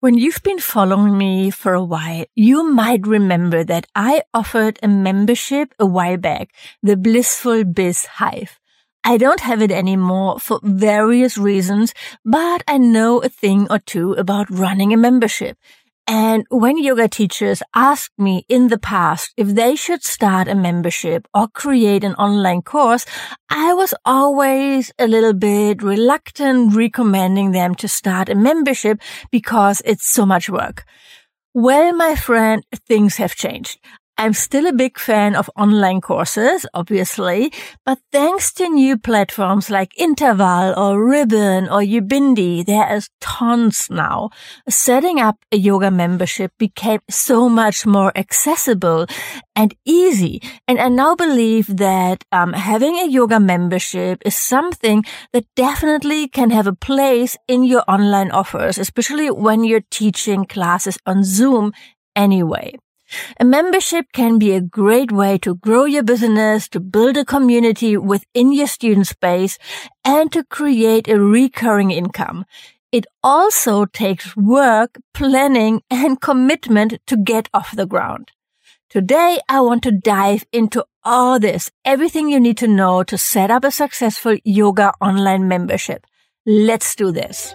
When you've been following me for a while, you might remember that I offered a membership a while back, the Blissful Biz Hive. I don't have it anymore for various reasons, but I know a thing or two about running a membership. And when yoga teachers asked me in the past if they should start a membership or create an online course, I was always a little bit reluctant recommending them to start a membership because it's so much work. Well, my friend, things have changed. I'm still a big fan of online courses, obviously, but thanks to new platforms like Interval or Ribbon or Udemy, there is tons now. Setting up a yoga membership became so much more accessible and easy. And I now believe that um, having a yoga membership is something that definitely can have a place in your online offers, especially when you're teaching classes on Zoom anyway. A membership can be a great way to grow your business, to build a community within your student space, and to create a recurring income. It also takes work, planning, and commitment to get off the ground. Today, I want to dive into all this, everything you need to know to set up a successful yoga online membership. Let's do this.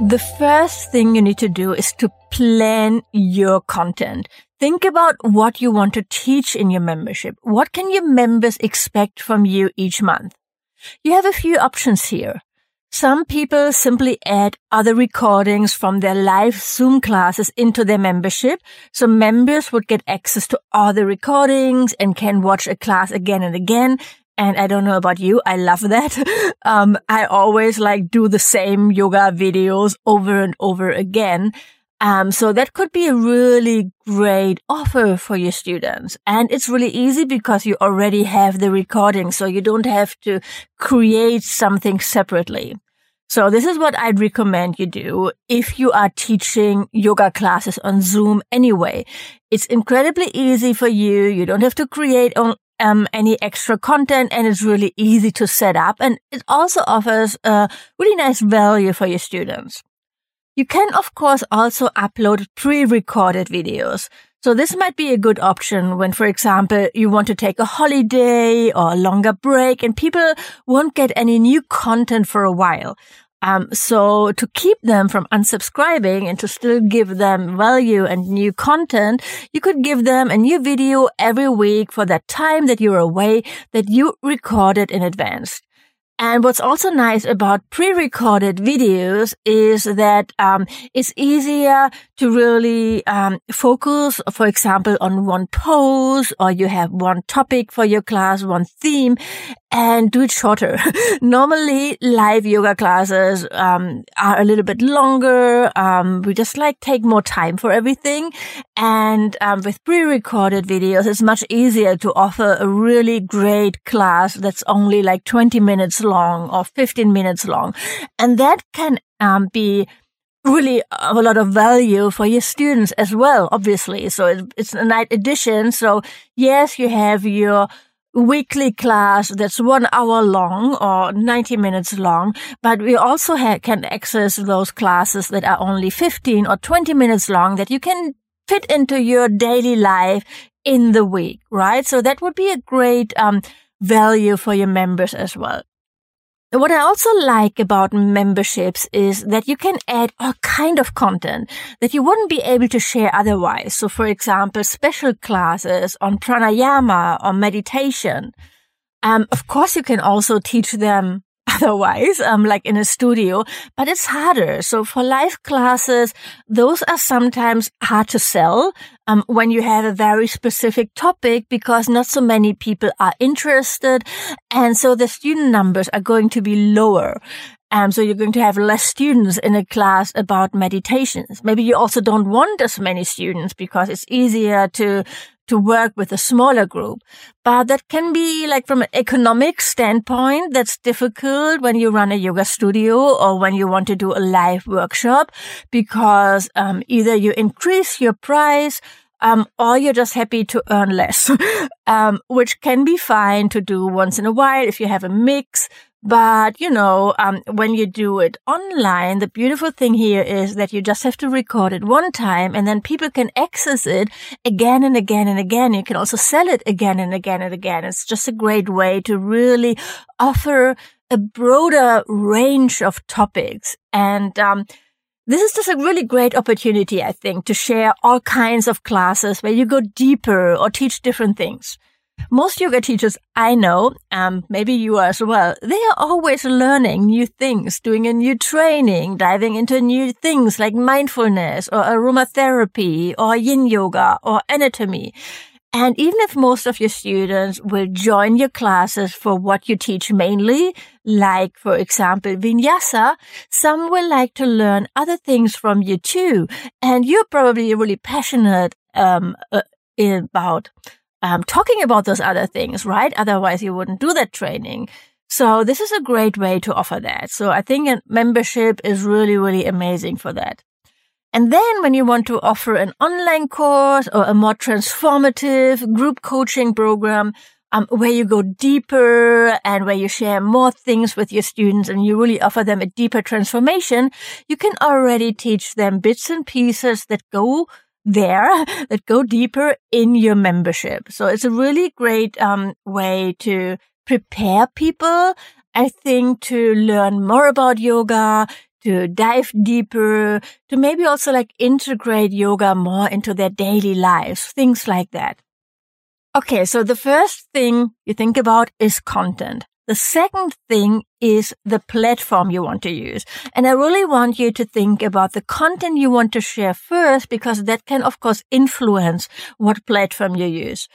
The first thing you need to do is to plan your content. Think about what you want to teach in your membership. What can your members expect from you each month? You have a few options here. Some people simply add other recordings from their live Zoom classes into their membership. So members would get access to all the recordings and can watch a class again and again and I don't know about you. I love that. Um, I always like do the same yoga videos over and over again. Um, so that could be a really great offer for your students. And it's really easy because you already have the recording. So you don't have to create something separately. So this is what I'd recommend you do if you are teaching yoga classes on Zoom anyway. It's incredibly easy for you. You don't have to create um, any extra content and it's really easy to set up and it also offers a really nice value for your students. You can of course also upload pre-recorded videos. So this might be a good option when, for example, you want to take a holiday or a longer break and people won't get any new content for a while. Um, so to keep them from unsubscribing and to still give them value and new content, you could give them a new video every week for that time that you're away that you recorded in advance. And what's also nice about pre-recorded videos is that um, it's easier to really um, focus, for example, on one pose, or you have one topic for your class, one theme, and do it shorter. Normally, live yoga classes um, are a little bit longer. Um, we just like take more time for everything, and um, with pre-recorded videos, it's much easier to offer a really great class that's only like 20 minutes long or 15 minutes long. And that can um, be really a lot of value for your students as well, obviously. So it's a night edition. So yes, you have your weekly class that's one hour long or 90 minutes long, but we also ha- can access those classes that are only 15 or 20 minutes long that you can fit into your daily life in the week, right? So that would be a great um, value for your members as well. What I also like about memberships is that you can add all kind of content that you wouldn't be able to share otherwise. So for example, special classes on pranayama or meditation. Um, of course, you can also teach them otherwise, um, like in a studio, but it's harder. So for live classes, those are sometimes hard to sell, um, when you have a very specific topic because not so many people are interested. And so the student numbers are going to be lower. Um, so you're going to have less students in a class about meditations. Maybe you also don't want as many students because it's easier to to work with a smaller group. But that can be like from an economic standpoint, that's difficult when you run a yoga studio or when you want to do a live workshop because um, either you increase your price um, or you're just happy to earn less, um, which can be fine to do once in a while if you have a mix. But, you know, um, when you do it online, the beautiful thing here is that you just have to record it one time and then people can access it again and again and again. You can also sell it again and again and again. It's just a great way to really offer a broader range of topics. And, um, this is just a really great opportunity, I think, to share all kinds of classes where you go deeper or teach different things. Most yoga teachers I know, um, maybe you as well, they are always learning new things, doing a new training, diving into new things like mindfulness or aromatherapy or yin yoga or anatomy. And even if most of your students will join your classes for what you teach mainly, like, for example, vinyasa, some will like to learn other things from you too. And you're probably really passionate um, uh, about um, talking about those other things, right? Otherwise, you wouldn't do that training. So this is a great way to offer that. So I think a membership is really, really amazing for that. And then when you want to offer an online course or a more transformative group coaching program, um, where you go deeper and where you share more things with your students and you really offer them a deeper transformation, you can already teach them bits and pieces that go there that go deeper in your membership. So it's a really great um, way to prepare people, I think, to learn more about yoga, to dive deeper, to maybe also like integrate yoga more into their daily lives, things like that. Okay, so the first thing you think about is content. The second thing is the platform you want to use. And I really want you to think about the content you want to share first because that can, of course, influence what platform you use.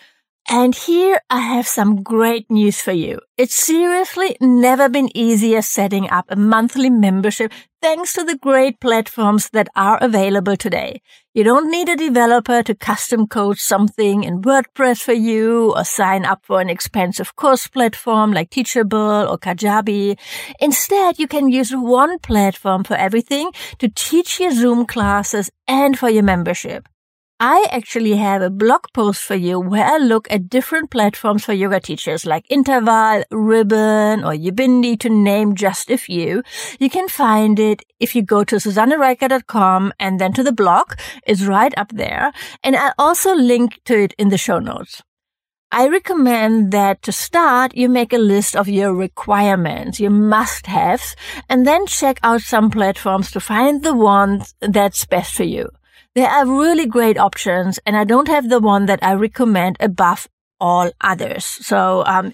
And here I have some great news for you. It's seriously never been easier setting up a monthly membership thanks to the great platforms that are available today. You don't need a developer to custom code something in WordPress for you or sign up for an expensive course platform like Teachable or Kajabi. Instead, you can use one platform for everything to teach your Zoom classes and for your membership. I actually have a blog post for you where I look at different platforms for yoga teachers like Interval, Ribbon, or Udemy to name just a few. You can find it if you go to susannereiker.com and then to the blog. It's right up there. And I also link to it in the show notes. I recommend that to start, you make a list of your requirements, your must haves, and then check out some platforms to find the one that's best for you. There are really great options and I don't have the one that I recommend above all others. So, um,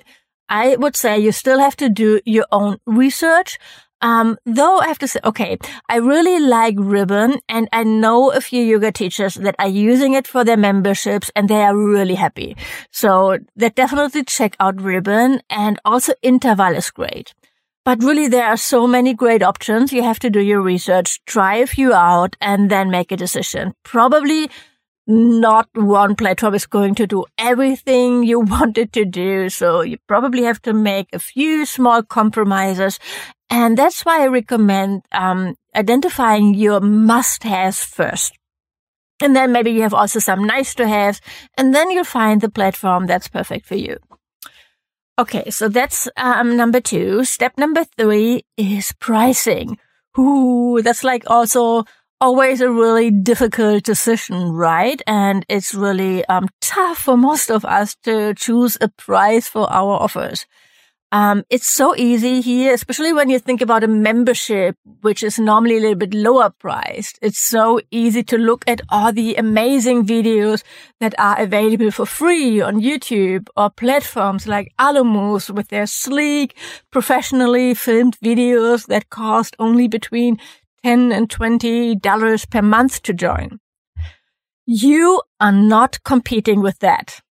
I would say you still have to do your own research. Um, though I have to say, okay, I really like Ribbon and I know a few yoga teachers that are using it for their memberships and they are really happy. So they definitely check out Ribbon and also Interval is great. But really, there are so many great options. You have to do your research, try a few out, and then make a decision. Probably not one platform is going to do everything you wanted to do. So you probably have to make a few small compromises. And that's why I recommend um, identifying your must-haves first. And then maybe you have also some nice to haves, and then you'll find the platform that's perfect for you. Okay, so that's um, number two. Step number three is pricing. Ooh, that's like also always a really difficult decision, right? And it's really um, tough for most of us to choose a price for our offers. Um, it's so easy here, especially when you think about a membership, which is normally a little bit lower priced. It's so easy to look at all the amazing videos that are available for free on YouTube or platforms like Alo Moves with their sleek, professionally filmed videos that cost only between 10 and $20 per month to join. You are not competing with that.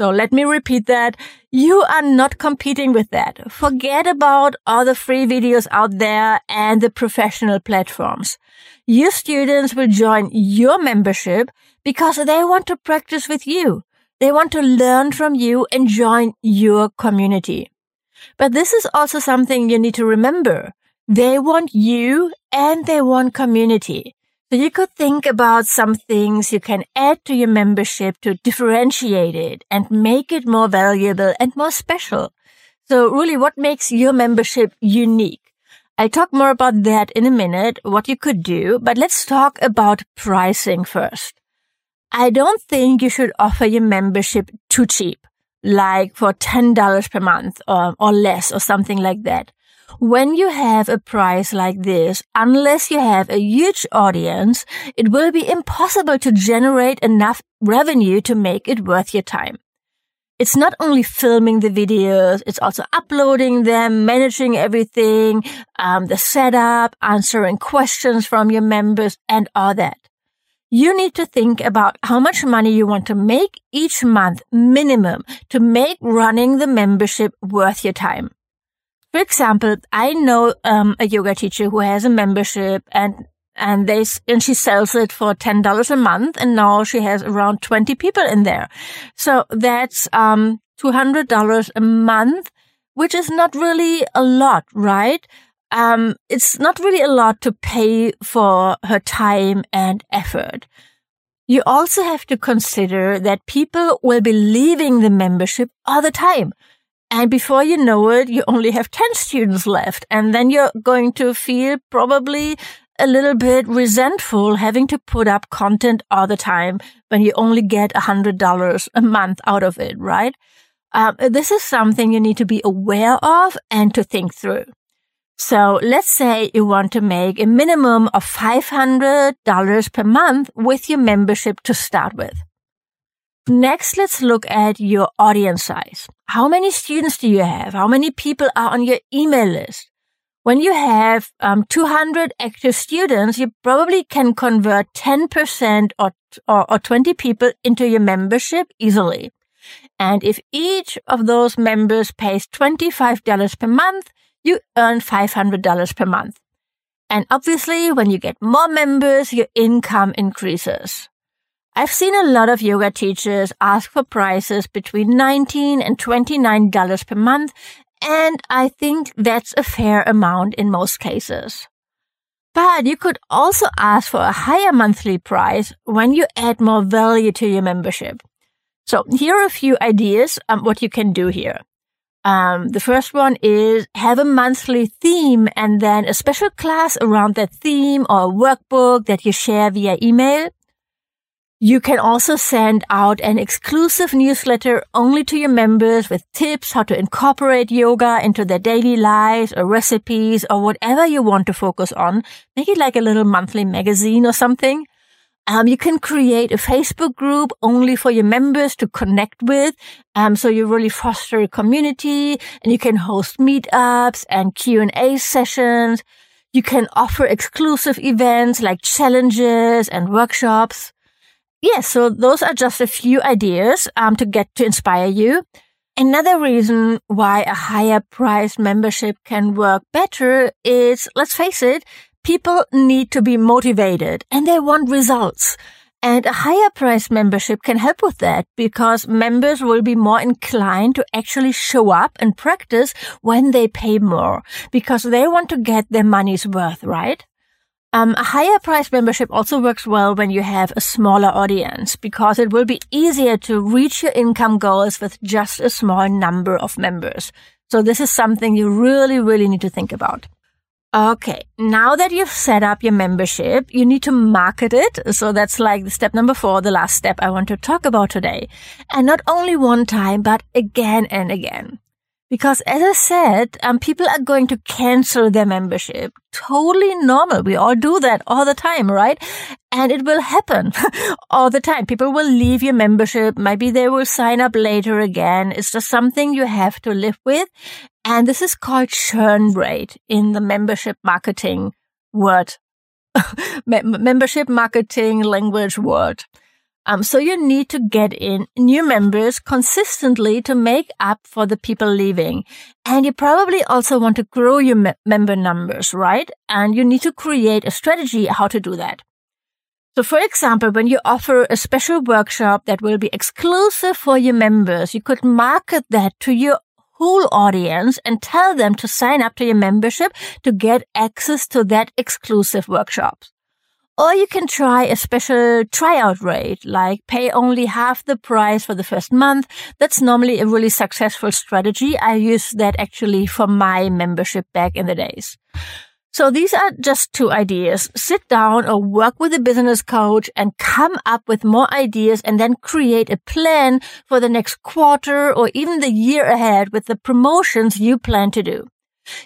So let me repeat that. You are not competing with that. Forget about all the free videos out there and the professional platforms. Your students will join your membership because they want to practice with you. They want to learn from you and join your community. But this is also something you need to remember. They want you and they want community. So you could think about some things you can add to your membership to differentiate it and make it more valuable and more special. So really what makes your membership unique? I'll talk more about that in a minute, what you could do, but let's talk about pricing first. I don't think you should offer your membership too cheap, like for $10 per month or, or less or something like that. When you have a price like this, unless you have a huge audience, it will be impossible to generate enough revenue to make it worth your time. It's not only filming the videos, it's also uploading them, managing everything, um, the setup, answering questions from your members and all that. You need to think about how much money you want to make each month minimum to make running the membership worth your time. For example, I know um, a yoga teacher who has a membership and and they and she sells it for ten dollars a month, and now she has around twenty people in there. So that's um two hundred dollars a month, which is not really a lot, right? Um, it's not really a lot to pay for her time and effort. You also have to consider that people will be leaving the membership all the time. And before you know it, you only have 10 students left. And then you're going to feel probably a little bit resentful having to put up content all the time when you only get a $100 a month out of it, right? Um, this is something you need to be aware of and to think through. So let's say you want to make a minimum of $500 per month with your membership to start with. Next, let's look at your audience size. How many students do you have? How many people are on your email list? When you have um, 200 active students, you probably can convert 10% or, or, or 20 people into your membership easily. And if each of those members pays $25 per month, you earn $500 per month. And obviously, when you get more members, your income increases. I've seen a lot of yoga teachers ask for prices between 19 and $29 per month, and I think that's a fair amount in most cases. But you could also ask for a higher monthly price when you add more value to your membership. So here are a few ideas on what you can do here. Um, the first one is have a monthly theme and then a special class around that theme or a workbook that you share via email. You can also send out an exclusive newsletter only to your members with tips how to incorporate yoga into their daily lives or recipes or whatever you want to focus on. Make it like a little monthly magazine or something. Um, you can create a Facebook group only for your members to connect with. Um, so you really foster a community and you can host meetups and Q&A sessions. You can offer exclusive events like challenges and workshops. Yes, so those are just a few ideas um, to get to inspire you. Another reason why a higher price membership can work better is, let's face it, people need to be motivated and they want results. And a higher price membership can help with that because members will be more inclined to actually show up and practice when they pay more because they want to get their money's worth, right? Um, a higher price membership also works well when you have a smaller audience because it will be easier to reach your income goals with just a small number of members. So this is something you really, really need to think about. Okay. Now that you've set up your membership, you need to market it. So that's like step number four, the last step I want to talk about today. And not only one time, but again and again. Because as I said, um, people are going to cancel their membership. Totally normal. We all do that all the time, right? And it will happen all the time. People will leave your membership. Maybe they will sign up later again. It's just something you have to live with. And this is called churn rate in the membership marketing word, membership marketing language word. Um, so you need to get in new members consistently to make up for the people leaving. And you probably also want to grow your me- member numbers, right? And you need to create a strategy how to do that. So for example, when you offer a special workshop that will be exclusive for your members, you could market that to your whole audience and tell them to sign up to your membership to get access to that exclusive workshop. Or you can try a special tryout rate, like pay only half the price for the first month. That's normally a really successful strategy. I use that actually for my membership back in the days. So these are just two ideas. Sit down or work with a business coach and come up with more ideas and then create a plan for the next quarter or even the year ahead with the promotions you plan to do.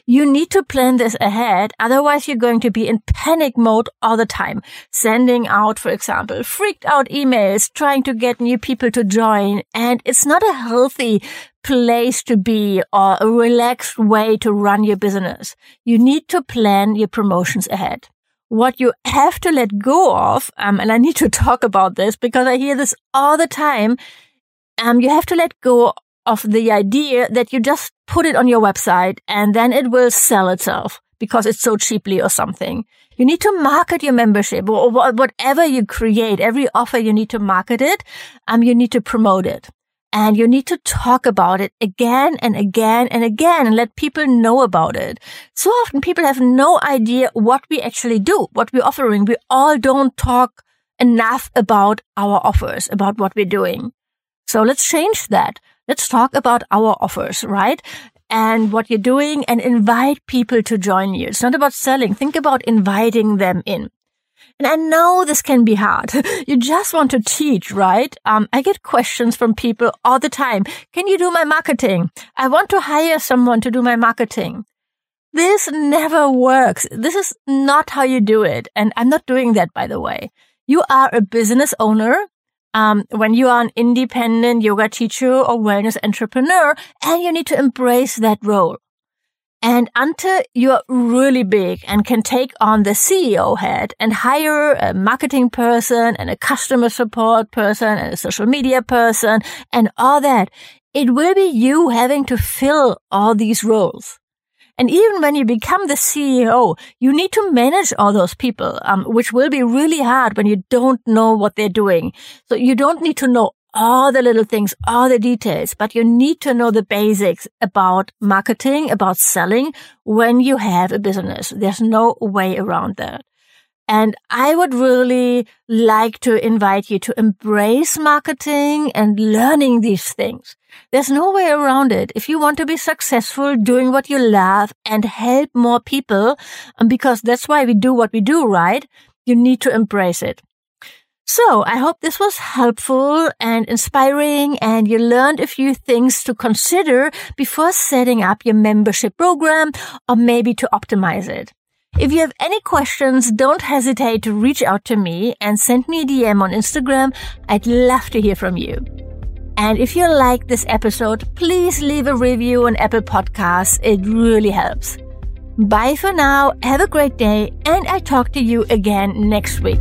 You need to plan this ahead. Otherwise, you're going to be in panic mode all the time. Sending out, for example, freaked out emails, trying to get new people to join. And it's not a healthy place to be or a relaxed way to run your business. You need to plan your promotions ahead. What you have to let go of, um, and I need to talk about this because I hear this all the time. Um, you have to let go of the idea that you just put it on your website and then it will sell itself because it's so cheaply or something. You need to market your membership or whatever you create. Every offer you need to market it. Um, you need to promote it and you need to talk about it again and again and again and let people know about it. So often people have no idea what we actually do, what we're offering. We all don't talk enough about our offers, about what we're doing. So let's change that. Let's talk about our offers, right? And what you're doing and invite people to join you. It's not about selling. Think about inviting them in. And I know this can be hard. you just want to teach, right? Um, I get questions from people all the time. Can you do my marketing? I want to hire someone to do my marketing. This never works. This is not how you do it. And I'm not doing that, by the way. You are a business owner um, when you are an independent yoga teacher or wellness entrepreneur and you need to embrace that role. And until you're really big and can take on the CEO head and hire a marketing person and a customer support person and a social media person and all that, it will be you having to fill all these roles. And even when you become the CEO, you need to manage all those people, um, which will be really hard when you don't know what they're doing. So you don't need to know all the little things, all the details, but you need to know the basics about marketing, about selling when you have a business. There's no way around that. And I would really like to invite you to embrace marketing and learning these things. There's no way around it. If you want to be successful doing what you love and help more people, um, because that's why we do what we do, right? You need to embrace it. So I hope this was helpful and inspiring and you learned a few things to consider before setting up your membership program or maybe to optimize it. If you have any questions, don't hesitate to reach out to me and send me a DM on Instagram. I'd love to hear from you. And if you like this episode, please leave a review on Apple Podcasts. It really helps. Bye for now. Have a great day. And I talk to you again next week.